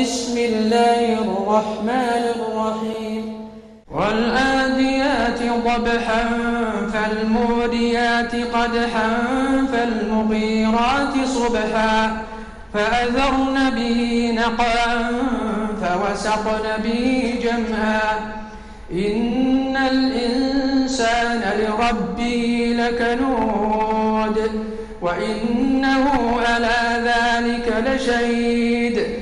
بسم الله الرحمن الرحيم. والآديات ضبحا فالموريات قدحا فالمغيرات صبحا. فأذرن به نقعا فوسطن به جمعا. إن الإنسان لربه لكنود وإنه على ذلك لشهيد.